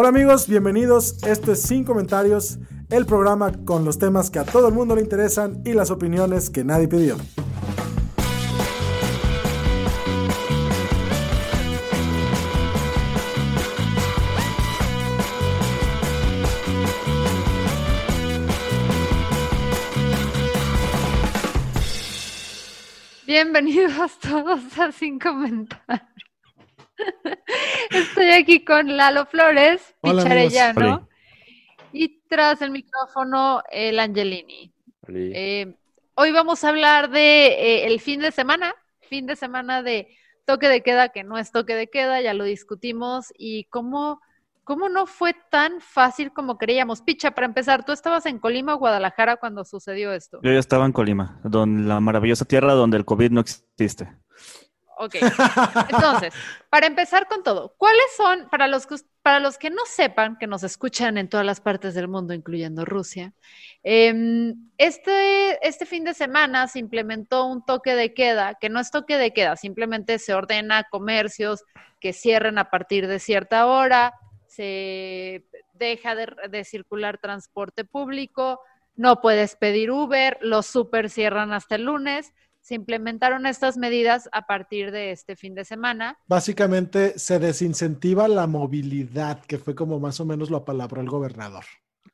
Hola amigos, bienvenidos. Esto es Sin Comentarios, el programa con los temas que a todo el mundo le interesan y las opiniones que nadie pidió. Bienvenidos todos a Sin Comentarios. Estoy aquí con Lalo Flores, Hola, Picharellano, y tras el micrófono el Angelini. Eh, hoy vamos a hablar de eh, el fin de semana, fin de semana de toque de queda, que no es toque de queda, ya lo discutimos, y cómo, cómo no fue tan fácil como creíamos. Picha, para empezar, ¿tú estabas en Colima o Guadalajara cuando sucedió esto? Yo ya estaba en Colima, don, la maravillosa tierra donde el COVID no existe. Ok. Entonces, para empezar con todo, ¿cuáles son, para los, que, para los que no sepan, que nos escuchan en todas las partes del mundo, incluyendo Rusia, em, este, este fin de semana se implementó un toque de queda, que no es toque de queda, simplemente se ordena comercios que cierren a partir de cierta hora, se deja de, de circular transporte público, no puedes pedir Uber, los super cierran hasta el lunes. Se implementaron estas medidas a partir de este fin de semana. Básicamente se desincentiva la movilidad, que fue como más o menos lo apalabró el gobernador.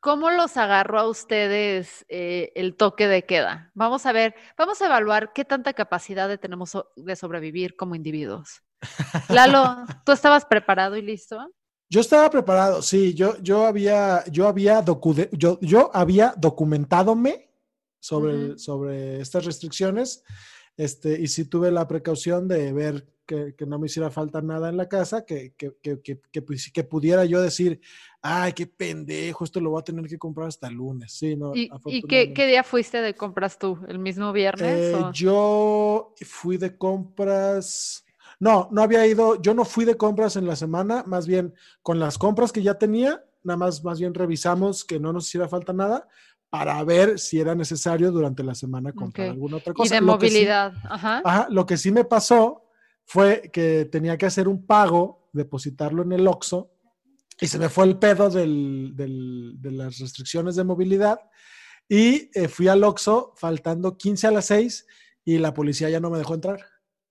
¿Cómo los agarró a ustedes eh, el toque de queda? Vamos a ver, vamos a evaluar qué tanta capacidad de tenemos de sobrevivir como individuos. Lalo, ¿tú estabas preparado y listo? Yo estaba preparado, sí, yo, yo había, yo había, yo, yo había documentadome sobre, sobre estas restricciones, este, y sí tuve la precaución de ver que, que no me hiciera falta nada en la casa, que, que, que, que, que, pues, que pudiera yo decir, ay, qué pendejo, esto lo voy a tener que comprar hasta el lunes. Sí, no, ¿Y, y qué, qué día fuiste de compras tú? ¿El mismo viernes? Eh, yo fui de compras. No, no había ido. Yo no fui de compras en la semana. Más bien, con las compras que ya tenía, nada más, más bien revisamos que no nos hiciera falta nada para ver si era necesario durante la semana comprar Ok. alguna otra y cosa. de Lo que sí- movilidad. Ajá. ajá, lo que sí me pasó fue que tenía que hacer un pago, depositarlo en el OXXO, y se me fue el pedo del- del- de las restricciones de movilidad. Y eh, fui al OXXO faltando 15 a las 6 y la policía ya no me dejó entrar.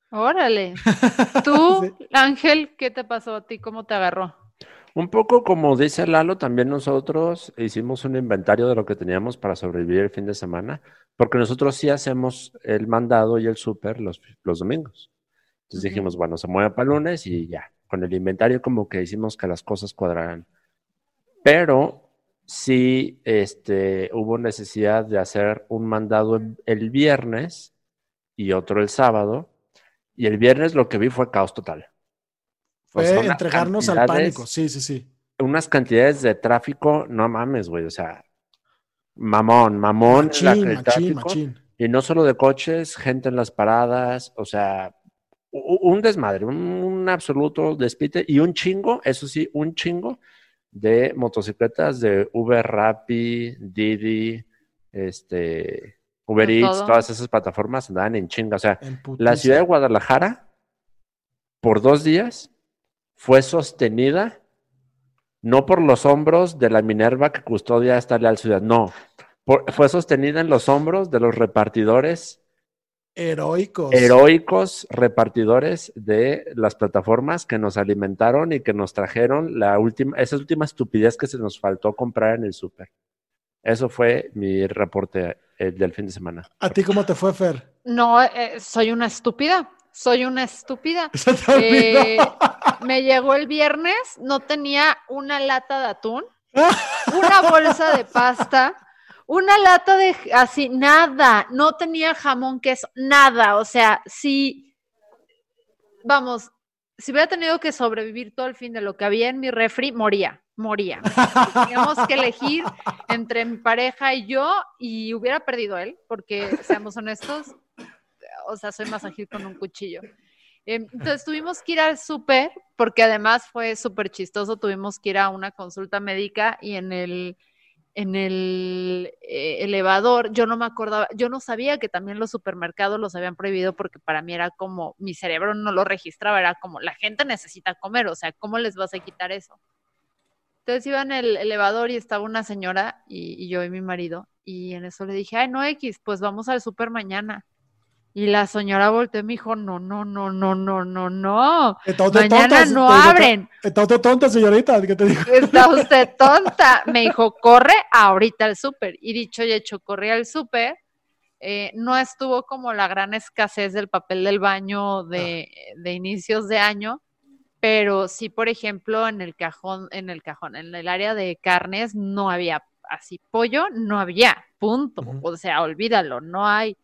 Órale. Tú, Sí. Ángel, ¿qué te pasó a ti? ¿Cómo te agarró? Un poco como dice Lalo, también nosotros hicimos un inventario de lo que teníamos para sobrevivir el fin de semana, porque nosotros sí hacemos el mandado y el súper los, los domingos. Entonces dijimos, bueno, se mueve para lunes y ya. Con el inventario como que hicimos que las cosas cuadraran. Pero sí este, hubo necesidad de hacer un mandado el viernes y otro el sábado. Y el viernes lo que vi fue caos total. O Fue sea, entregarnos al pánico. Sí, sí, sí. unas cantidades de tráfico, no mames, güey, o sea, mamón, mamón la- Machín, el machín, tráfico, machín. y no solo de coches, gente en las paradas, o sea, un desmadre, un, un absoluto despite y un chingo, eso sí, un chingo de motocicletas de Uber, Rappi, Didi, este, Uber Eats, todo. todas esas plataformas andaban en chinga, o sea, la ciudad de Guadalajara, por dos días, fue sostenida no por los hombros de la Minerva que custodia esta leal ciudad, no. por- fue sostenida en los hombros de los repartidores, Heroicos. heroicos repartidores de las plataformas que nos alimentaron y que nos trajeron la última, esa última estupidez que se nos faltó comprar en el súper. Eso fue mi reporte eh, del fin de semana. ¿A ti cómo te fue, Fer? No, eh, soy una estúpida. Soy una estúpida. Eh, me llegó el viernes, no tenía una lata de atún, una bolsa de pasta, una lata de así, nada, no tenía jamón, queso, nada. O sea, sí, vamos, si hubiera tenido que sobrevivir todo el fin de lo que había en mi refri, moría, moría. Teníamos que elegir entre mi pareja y yo y hubiera perdido él, porque seamos honestos, o sea, soy más con un cuchillo. Em, Entonces tuvimos que ir al súper, porque además fue súper chistoso, tuvimos que ir a una consulta médica y en el, en el eh, elevador, yo no me acordaba, yo no sabía que también los supermercados los habían prohibido porque para mí era como, mi cerebro no lo registraba, era como, la gente necesita comer, o sea, ¿cómo les vas a quitar eso? Entonces iba en el elevador y estaba una señora y, y yo y mi marido, y en eso le dije, ay, no, X, pues vamos al súper mañana. Y la señora volteó y me dijo, no, no, no, no, no, no, no. Está usted Mañana tonta, no está- abren. Está usted tonta, señorita, ¿qué te digo? Está usted tonta. Me dijo, corre ahorita al súper. Y dicho y hecho, corrí al súper. Eh, no estuvo como la gran escasez del papel del baño de, de inicios de año, pero sí, por ejemplo, en el cajón, en el cajón, en el área de carnes no había así pollo, no había, punto. O sea, olvídalo, no hay.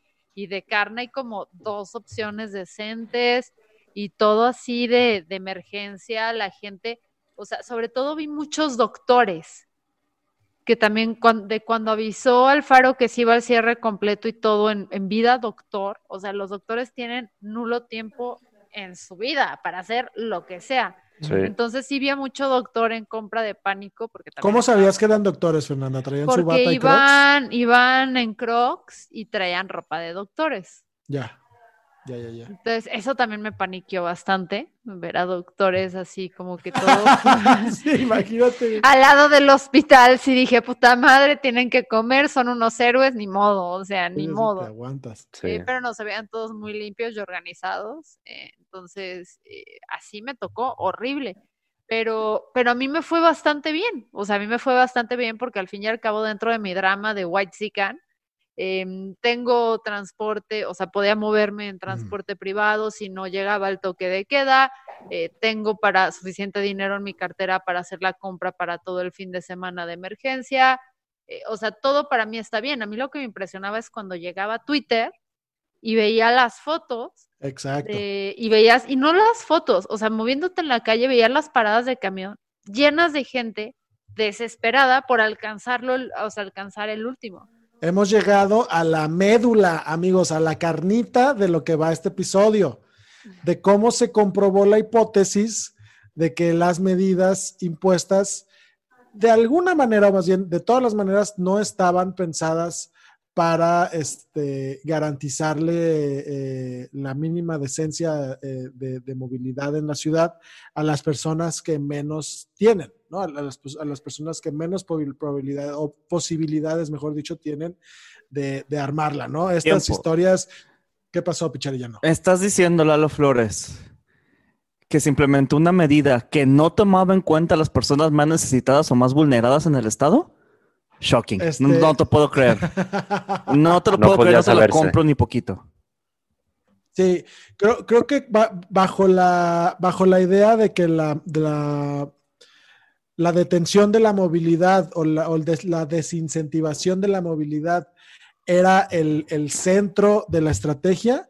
Y de carne hay como dos opciones decentes y todo así de, de emergencia, la gente, o sea, sobre todo vi muchos doctores que también cuan- de cuando avisó que se iba al cierre completo y todo en, en vida doctor, o sea, los doctores tienen nulo tiempo en su vida para hacer lo que sea. Sí. Entonces sí vi a mucho doctor en compra de pánico porque también ¿Cómo sabías que eran doctores, Fernanda? ¿Traían su bata y crocs? iban, iban en crocs y traían ropa de doctores. Ya, ya, ya, ya. Entonces, eso también me paniqueó bastante, ver a doctores así como que todo sí, imagínate. al lado del hospital. Sí dije, puta madre, tienen que comer, son unos héroes, ni modo, o sea, ni Sí, sí, modo. Te aguantas. Sí. Eh, pero no se veían todos muy limpios y organizados. eh, entonces, eh, así me tocó horrible. Pero, pero a mí me fue bastante bien. O sea, a mí me fue bastante bien porque al fin y al cabo, dentro de mi drama de White Sican, tengo transporte, o sea, podía moverme en transporte privado si no llegaba el toque de queda. eh, tengo para suficiente dinero en mi cartera para hacer la compra para todo el fin de semana de emergencia. eh, o sea, todo para mí está bien. A mí lo que me impresionaba es cuando llegaba a Twitter y veía las fotos Exacto. y veías, y no las fotos, o sea, moviéndote en la calle, veías las paradas de camión llenas de gente desesperada por alcanzarlo, o sea, alcanzar el último. Hemos llegado a la médula, amigos, a la carnita de lo que va este episodio, de cómo se comprobó la hipótesis de que las medidas impuestas, de alguna manera, o más bien, de todas las maneras, no estaban pensadas para este, garantizarle eh, la mínima decencia eh, de, de movilidad en la ciudad a las personas que menos tienen, ¿no? A las, a las personas que menos probabilidad o posibilidades, mejor dicho, tienen de, de armarla, ¿no? Estas Tiempo. historias, ¿qué pasó, Picharillano? Estás diciendo, Lalo Flores, que se implementó una medida que no tomaba en cuenta a las personas más necesitadas o más vulneradas en el Estado? Shocking. Este- No, no te puedo creer. No te lo No puedo creer, no te lo compro ni poquito. Sí, creo, creo que ba- bajo, la, bajo la idea de que la, de la, la detención de la movilidad o, la, o el des- la desincentivación de la movilidad era el, el centro de la estrategia,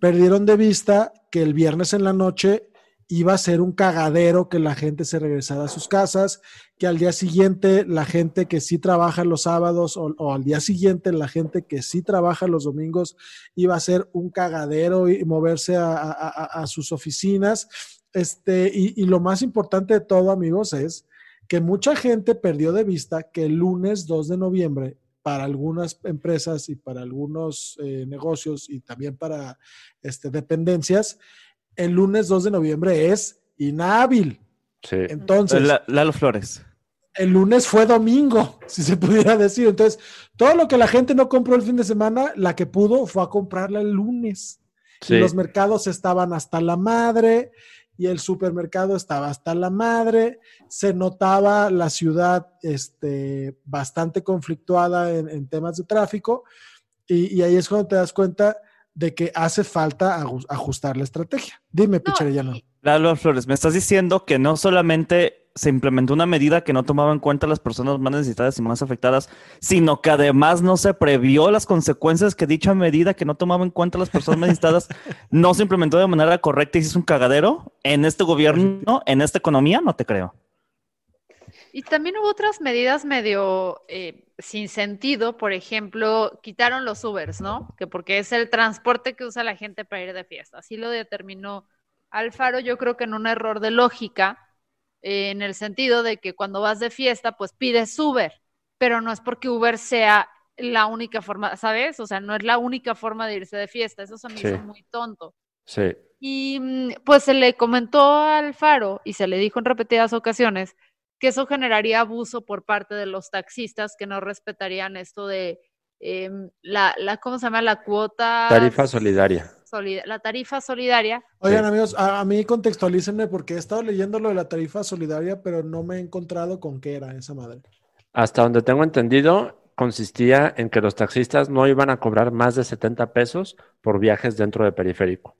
perdieron de vista que el viernes en la noche iba a ser un cagadero que la gente se regresara a sus casas, que al día siguiente la gente que sí trabaja los sábados o, al día siguiente la gente que sí trabaja los domingos iba a ser un cagadero y moverse a, sus oficinas. Este, y, y lo más importante de todo, amigos, es que mucha gente perdió de vista que el lunes 2 de noviembre, para algunas empresas y para algunos eh, negocios y también para este, dependencias, el lunes 2 de noviembre es inhábil. Sí. Entonces, La- Lalo Flores. el lunes fue domingo, si se pudiera decir. Entonces, todo lo que la gente no compró el fin de semana, la que pudo fue a comprarla el lunes. Sí. Y los mercados estaban hasta la madre y el supermercado estaba hasta la madre. Se notaba la ciudad este, bastante conflictuada en, en temas de tráfico y, y ahí es cuando te das cuenta de que hace falta aju- ajustar la estrategia. Dime, No, Picharellano. Lalo Flores, me estás diciendo que no solamente se implementó una medida que no tomaba en cuenta a las personas más necesitadas y más afectadas, sino que además no se previó las consecuencias que dicha medida que no tomaba en cuenta a las personas más necesitadas no se implementó de manera correcta y se hizo un cagadero en este gobierno, en esta economía, no te creo. Y también hubo otras medidas medio eh, sin sentido, por ejemplo, quitaron los Ubers, ¿no? Que porque es el transporte que usa la gente para ir de fiesta. Así lo determinó Alfaro, yo creo que en un error de lógica, eh, en el sentido de que cuando vas de fiesta, pues pides Uber, pero no es porque Uber sea la única forma, ¿sabes? O sea, no es la única forma de irse de fiesta, eso se me hizo muy tonto. Sí. Y mm, pues se le comentó a Alfaro y se le dijo en repetidas ocasiones que eso generaría abuso por parte de los taxistas que no respetarían esto de em, la, la, ¿cómo se llama? La cuota. Tarifa solidaria. la tarifa solidaria. Oigan, amigos, a, mí contextualícenme porque he estado leyendo lo de la tarifa solidaria, pero no me he encontrado con qué era esa madre. Hasta donde tengo entendido, consistía en que los taxistas no iban a cobrar más de 70 pesos por viajes dentro de periférico,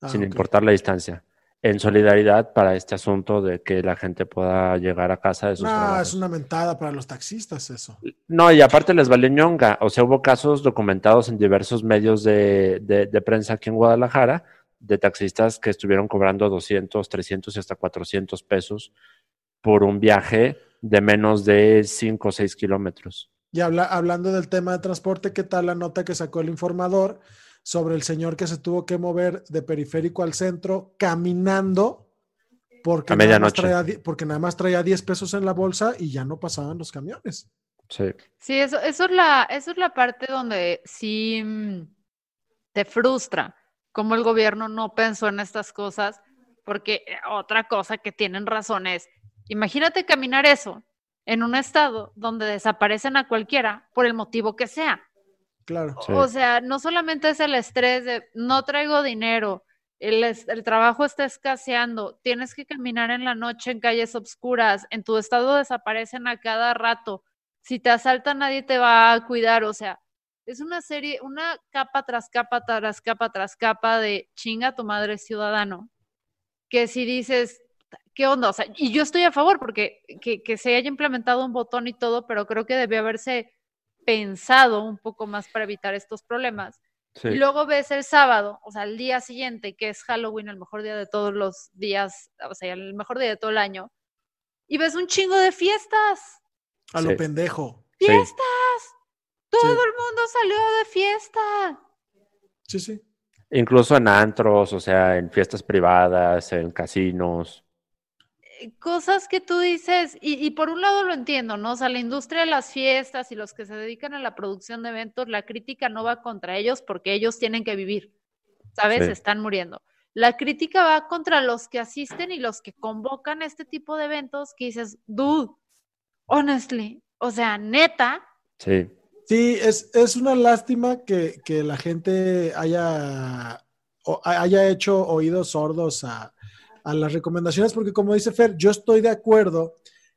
ah, sin importar la distancia en solidaridad para este asunto de que la gente pueda llegar a casa de sus No, es una mentada para los taxistas eso. No, y aparte les vale ñonga. O sea, hubo casos documentados en diversos medios de, de, prensa aquí en Guadalajara de taxistas que estuvieron cobrando 200, 300 y hasta 400 pesos por un viaje de menos de 5 o 6 kilómetros. Y habla, hablando del tema de transporte, ¿qué tal la nota que sacó el informador? Sobre el señor que se tuvo que mover de periférico al centro caminando porque, nada más, traía, porque nada más traía 10 pesos en la bolsa y ya no pasaban los camiones. Sí. Sí, eso, eso, es, la, eso es la parte donde sí mm, te frustra cómo el gobierno no pensó en estas cosas, porque eh, otra cosa que tienen razón es, imagínate caminar eso en un estado donde desaparecen a cualquiera por el motivo que sea. Claro. O sea, no solamente es el estrés de no traigo dinero, el, el, trabajo está escaseando, tienes que caminar en la noche en calles oscuras, en tu estado desaparecen a cada rato, si te asaltan nadie te va a cuidar, o sea, es una serie, una capa tras capa tras capa tras capa de chinga tu madre ciudadano, que si dices, ¿qué onda? O sea, y yo estoy a favor porque que, que se haya implementado un botón y todo, pero creo que debió haberse pensado un poco más para evitar estos problemas. Y luego ves el sábado, o sea, el día siguiente, que es Halloween, el mejor día de todos los días, o sea, el mejor día de todo el año, y ves un chingo de fiestas. A lo pendejo. ¡Fiestas! Todo el mundo salió de fiesta. Sí, sí. Incluso en antros, o sea, en fiestas privadas, en casinos cosas que tú dices, y, por un lado lo entiendo, ¿no? O sea, la industria de las fiestas y los que se dedican a la producción de eventos, la crítica no va contra ellos porque ellos tienen que vivir, ¿sabes? Están muriendo. La crítica va contra los que asisten y los que convocan este tipo de eventos que dices, dude, honestly, o sea, neta. Sí. Sí, es, es una lástima que, que la gente haya, haya hecho oídos sordos a, a las recomendaciones, porque como dice Fer, yo estoy de acuerdo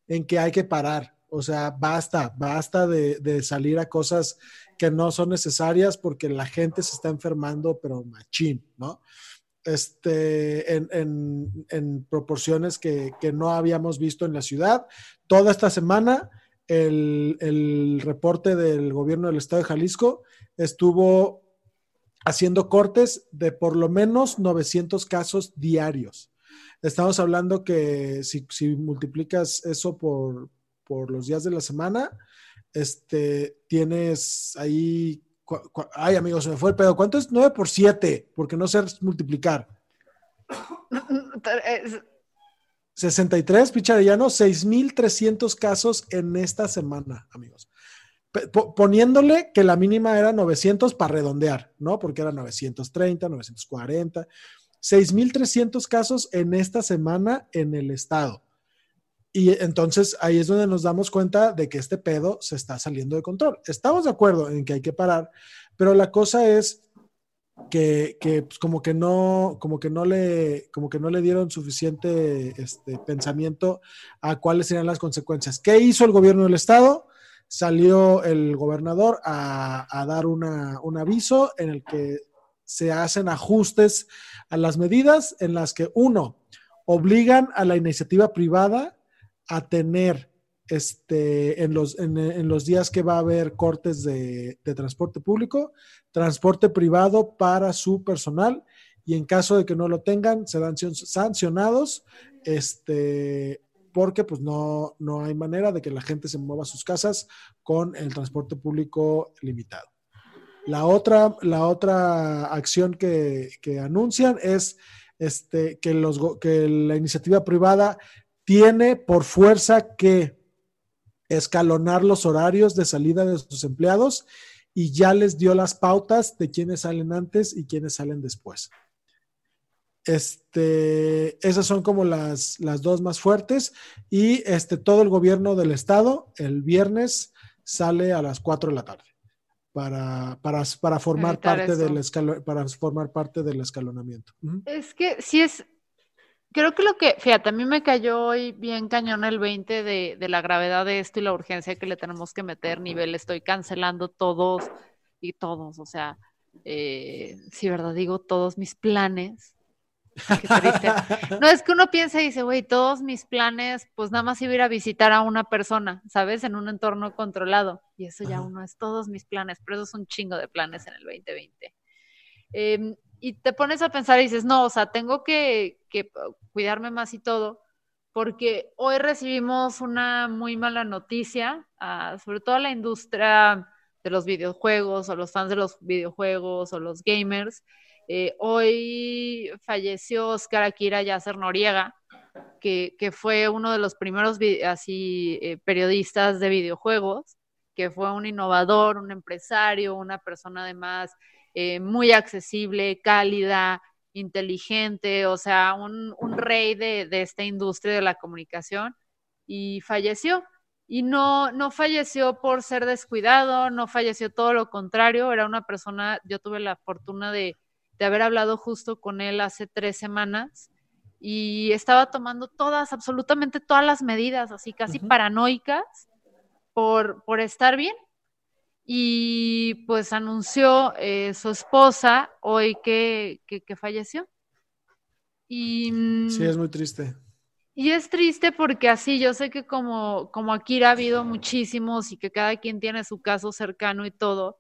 en que hay que parar. O sea, basta, basta de, salir a cosas que no son necesarias porque la gente se está enfermando, pero machín, ¿no? Este, en, proporciones que, no habíamos visto en la ciudad. Toda esta semana, el, el reporte del gobierno del estado de Jalisco estuvo haciendo cortes de por lo menos 900 casos diarios. Estamos hablando que si, multiplicas eso por, los días de la semana, este, tienes ahí, ay amigos, se me fue el pedo, ¿cuánto es 9 por 7? Porque no sé multiplicar. 63, Picharellano, 6.300 casos en esta semana, amigos. poniéndole que la mínima era 900 para redondear, ¿no? Porque era 930, 940. 6.300 casos en esta semana en el estado. Y entonces ahí es donde nos damos cuenta de que este pedo se está saliendo de control. Estamos de acuerdo en que hay que parar, pero la cosa es que, pues, como que no, como que no le, como que no le dieron suficiente este, pensamiento a cuáles serían las consecuencias. ¿Qué hizo el gobierno del estado? Salió el gobernador a, dar un aviso en el que se hacen ajustes a las medidas en las que, uno, obligan a la iniciativa privada a tener este, en, los, en, en los días que va a haber cortes de, de transporte público, transporte privado para su personal y en caso de que no lo tengan, serán san- sancionados, este, porque pues no, no hay manera de que la gente se mueva a sus casas con el transporte público limitado. La otra, la otra acción que, que anuncian es este, que, los, que la iniciativa privada tiene por fuerza que escalonar los horarios de salida de sus empleados y ya les dio las pautas de quiénes salen antes y quiénes salen después. Este, esas son como las, las dos más fuertes y este, todo el gobierno del estado el viernes sale a las 4 de la tarde para, para, para formar parte eso. del escalo- para formar parte del escalonamiento. Es que sí es, creo que lo que, fíjate, a mí me cayó hoy bien cañón el 20 de, de la gravedad de esto y la urgencia que le tenemos que meter nivel, estoy cancelando todos y todos, o sea, eh, sí, verdad, digo todos mis planes. Qué triste. No, es que uno piensa y dice, güey, todos mis planes, pues nada más iba a ir a visitar a una persona, ¿sabes? En un entorno controlado. Y eso ya Ajá. uno es todos mis planes, pero eso es un chingo de planes en el 2020. Em, y te pones a pensar y dices, no, o sea, tengo que, que cuidarme más y todo, porque hoy recibimos una muy mala noticia, ah, sobre todo a la industria de los videojuegos o los fans de los videojuegos o los gamers. Eh, hoy falleció Oscar Akira Yasser Noriega, que, que fue uno de los primeros así, eh, periodistas de videojuegos, que fue un innovador, un empresario, una persona además eh, muy accesible, cálida, inteligente, o sea, un, un rey de, de esta industria de la comunicación y falleció. Y no, no falleció por ser descuidado, no falleció todo lo contrario, era una persona, yo tuve la fortuna de, de haber hablado justo con él hace tres semanas y estaba tomando todas, absolutamente todas las medidas, así casi Ujú. paranoicas, por, por estar bien. Y pues anunció eh, su esposa hoy que, que, que falleció. Y, mm, Sí, es muy triste. y es triste porque así yo sé que como, como Akira ha habido muchísimos y que cada quien tiene su caso cercano y todo,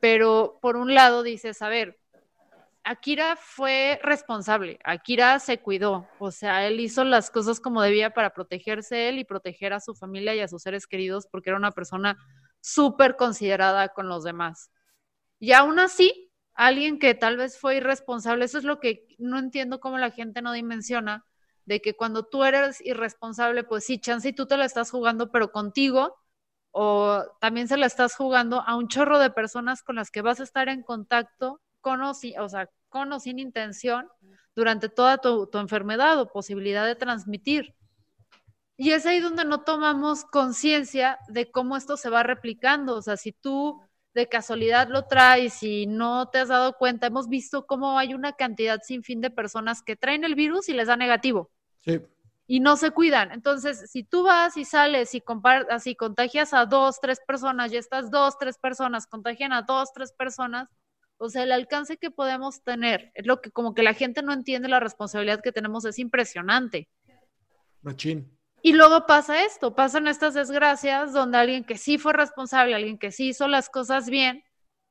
pero por un lado dices, a ver, Akira fue responsable, Akira se cuidó, o sea, él hizo las cosas como debía para protegerse él y proteger a su familia y a sus seres queridos porque era una persona súper considerada con los demás. Y aún así, alguien que tal vez fue irresponsable, eso es lo que no entiendo cómo la gente no dimensiona, de que cuando tú eres irresponsable, pues sí, chance y tú te la estás jugando, pero contigo, o también se la estás jugando a un chorro de personas con las que vas a estar en contacto, con o, sin, o, sea, con o sin intención, durante toda tu, tu enfermedad o posibilidad de transmitir. Y es ahí donde no tomamos conciencia de cómo esto se va replicando. O sea, si tú de casualidad lo traes y no te has dado cuenta, hemos visto cómo hay una cantidad sin fin de personas que traen el virus y les da negativo Sí. y no se cuidan. Entonces, si tú vas y sales y y contagias a dos, tres personas y estas dos, tres personas contagian a dos, tres personas, o sea, el alcance que podemos tener, es lo que como que la gente no entiende la responsabilidad que tenemos, es impresionante. Machín. Y luego pasa esto, pasan estas desgracias donde alguien que sí fue responsable, alguien que sí hizo las cosas bien,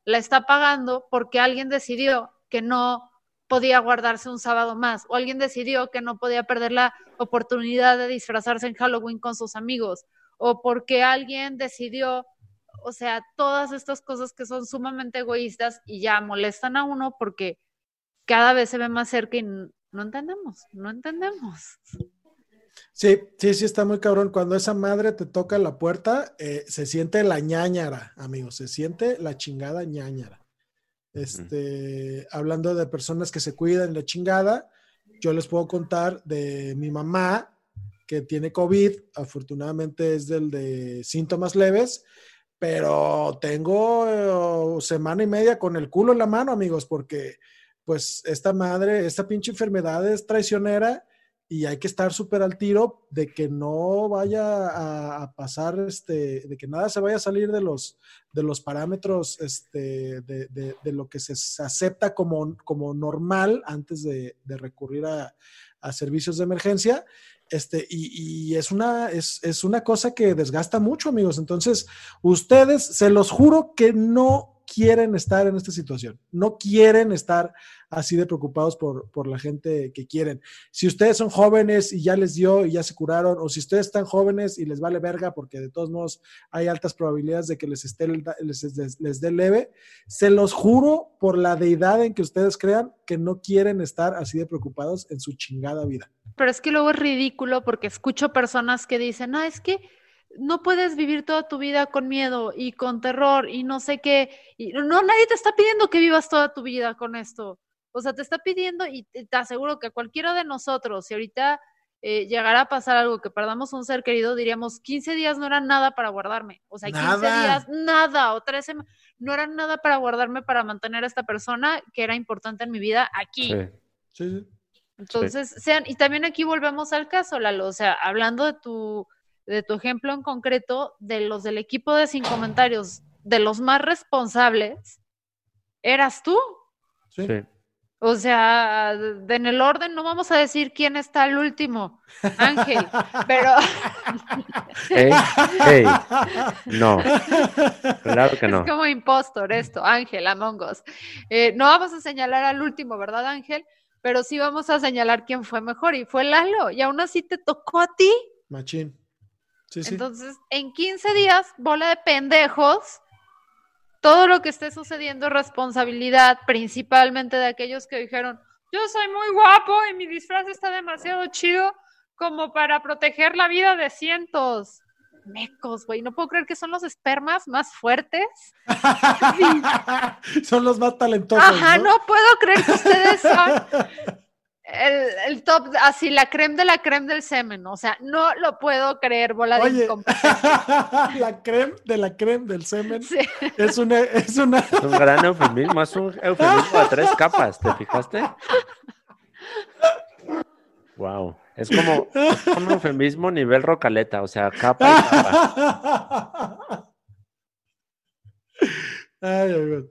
la está pagando porque alguien decidió que no podía guardarse un sábado más o alguien decidió que no podía perder la oportunidad de disfrazarse en Halloween con sus amigos o porque alguien decidió, o sea, todas estas cosas que son sumamente egoístas y ya molestan a uno porque cada vez se ve más cerca y no entendemos, no entendemos. Sí, sí, sí, está muy cabrón. Cuando esa madre te toca la puerta, eh, se siente la ñañara, amigos, se siente la chingada ñañara. Este, hablando de personas que se cuidan la chingada, yo les puedo contar de mi mamá que tiene COVID, afortunadamente es del de síntomas leves, pero tengo eh, semana y media con el culo en la mano, amigos, porque pues esta madre, esta pinche enfermedad es traicionera y hay que estar súper al tiro de que no vaya a, pasar, este, de que nada se vaya a salir de los, de los parámetros este, de, de, de lo que se, se, acepta como, como normal antes de, de recurrir a, a, servicios de emergencia. Este, y, y es, una, es, es una cosa que desgasta mucho, amigos. Entonces, ustedes, se los juro que no quieren estar en esta situación, no quieren estar así de preocupados por, por, la gente que quieren. Si ustedes son jóvenes y ya les dio y ya se curaron, o si ustedes están jóvenes y les vale verga porque de todos modos hay altas probabilidades de que les, esté, les, les, les dé leve, se los juro por la deidad en que ustedes crean que no quieren estar así de preocupados en su chingada vida. Pero es que luego es ridículo porque escucho personas que dicen, ah, es que no puedes vivir toda tu vida con miedo y con terror y no sé qué. Y no, nadie te está pidiendo que vivas toda tu vida con esto. O sea, te está pidiendo y te aseguro que cualquiera de nosotros, si ahorita eh, llegara a pasar algo que perdamos un ser querido, diríamos 15 días no eran nada para guardarme. O sea, 15 Nada. días, nada, o 13 no eran nada para guardarme para mantener a esta persona que era importante en mi vida aquí. Sí. Sí, sí. Entonces, sean, y también aquí volvemos al caso, Lalo, o sea, hablando de tu, de tu ejemplo en concreto, de los del equipo de sin comentarios, de los más responsables, eras tú. sí. Sí. O sea, de- en el orden no vamos a decir quién está al último, Ángel, pero Ey, ey, no. Claro que no. es como impostor esto, Ángel, Among Us. Eh, no vamos a señalar al último, ¿verdad, Ángel? Pero sí vamos a señalar quién fue mejor y fue Lalo, y aún así te tocó a ti. Machín. Sí, sí. Entonces, en 15 días, bola de pendejos, todo lo que esté sucediendo es responsabilidad principalmente de aquellos que dijeron, yo soy muy guapo y mi disfraz está demasiado chido como para proteger la vida de cientos. Mecos, güey, no puedo creer que son los espermas más fuertes. Son los más talentosos. Ajá, ¿no? no puedo creer que ustedes son el, el top, así la creme de la creme del semen. O sea, no lo puedo creer, bola de Oye, la creme de la creme del semen Sí. es una, es una, Es un gran eufemismo, es un eufemismo de tres capas, ¿te fijaste? Wow. Es como un eufemismo nivel rocaleta, o sea, capa y capa. Ay, ay, ay.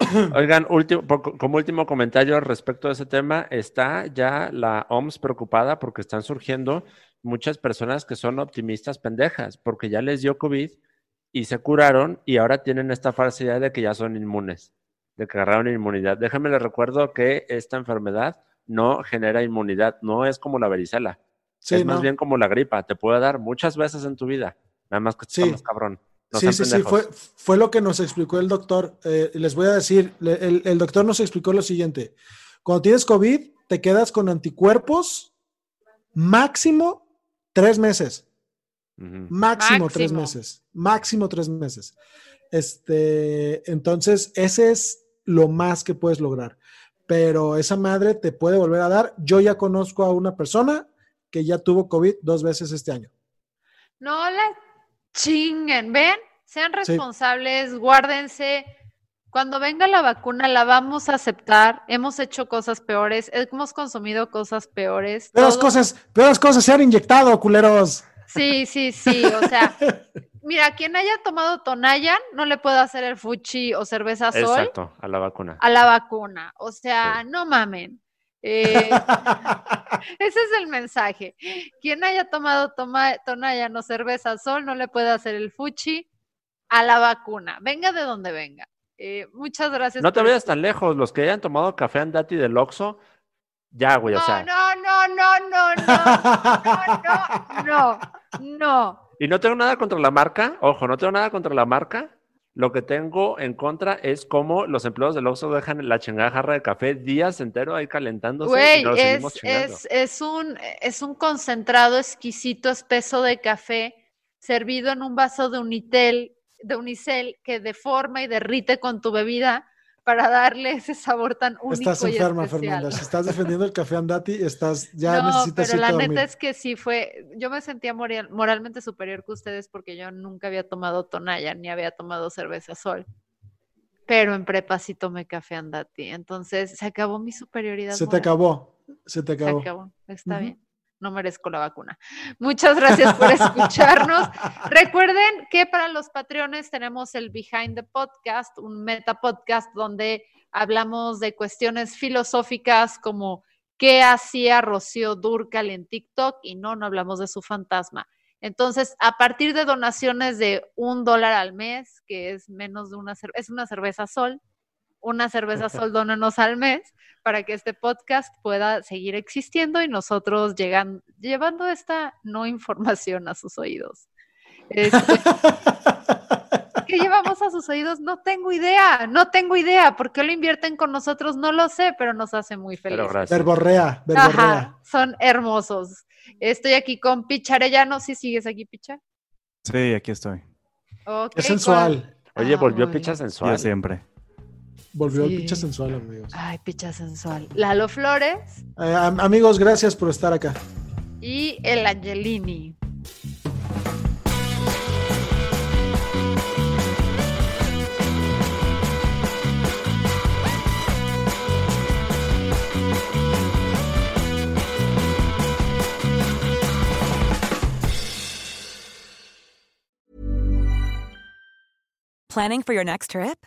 Oigan, último, como último comentario respecto a ese tema, está ya la OMS preocupada porque están surgiendo muchas personas que son optimistas pendejas, porque ya les dio COVID y se curaron y ahora tienen esta falsa idea de que ya son inmunes, de que agarraron inmunidad. Déjenme les recuerdo que esta enfermedad no genera inmunidad, no es como la varicela, Sí, es más bien como la gripa, te puede dar muchas veces en tu vida, nada más que Sí. estás más cabrón. No sí, sí, sí, fue, fue lo que nos explicó el doctor. Eh, les voy a decir, le- el, el doctor nos explicó lo siguiente. Cuando tienes COVID, te quedas con anticuerpos máximo tres meses. Máximo, tres meses. Máximo tres meses. Este, entonces, ese es lo más que puedes lograr. Pero esa madre te puede volver a dar. Yo ya conozco a una persona que ya tuvo COVID dos veces este año. No la chinguen, ven, sean Sí. responsables, guárdense. Cuando venga la vacuna la vamos a aceptar. Hemos hecho cosas peores, hemos consumido cosas peores. Peores todo- cosas, peores cosas se han inyectado, culeros. Sí, sí, sí. O sea, mira, quien haya tomado Tonayan no le puede hacer el fuchi o cerveza sol Exacto, a la vacuna. a la vacuna. O sea, Sí. no mamen. Eh, ese es el mensaje. Quien haya tomado toma, Tonayan o cerveza sol no le puede hacer el fuchi a la vacuna. Venga de donde venga. Eh, muchas gracias. No te vayas tan lejos, los que hayan tomado café andati del Oxxo, ya, güey, o No, sea, no, no, no, no, no, no, no, no. y no tengo nada contra la marca, ojo, no tengo nada contra la marca, lo que tengo en contra es cómo los empleados del Oxxo dejan la chingada jarra de café días enteros ahí calentándose y nos es, seguimos chingando. es, es, un, es un concentrado exquisito, espeso de café, servido en un vaso de Unitel, de Unicel, que deforma y derrite con tu bebida para darle ese sabor tan único Estás y enferma, especial. Fernanda. Si estás defendiendo el café andati, estás, ya no, necesitas pero irte la a dormir. neta es que sí fue, yo me sentía moral- moralmente superior que ustedes porque yo nunca había tomado tonalla ni había tomado cerveza sol. Pero en prepa sí tomé café andati. Entonces se acabó mi superioridad. Se te acabó. Se te Se acabó. acabó. Está bien. No merezco la vacuna. Muchas gracias por escucharnos. Recuerden que para los patreones tenemos el Behind the Podcast, un meta podcast donde hablamos de cuestiones filosóficas como qué hacía Rocío Durcal en TikTok y no, no hablamos de su fantasma. Entonces, a partir de donaciones de un dólar al mes, que es menos de una cerveza, es una cerveza sol, una cerveza sol dónanos al mes para que este podcast pueda seguir existiendo y nosotros llegan, llevando esta no información a sus oídos. Este, ¿Qué llevamos a sus oídos? No tengo idea, no tengo idea. ¿Por qué lo invierten con nosotros? No lo sé, pero nos hace muy Pero felices. gracias. Verborrea, verborrea. Ajá, son hermosos. Estoy aquí con Picha Arellano. ¿Sí sigues aquí, Picha? Sí, aquí estoy. Es sensual. Oye, Ah, volvió muy Picha sensual. siempre. Volvió el Sí. pinche sensual, amigos. Ay, Picha sensual. Lalo Flores Eh, am- amigos, gracias por estar acá. y el Angelini. Planning for your next trip?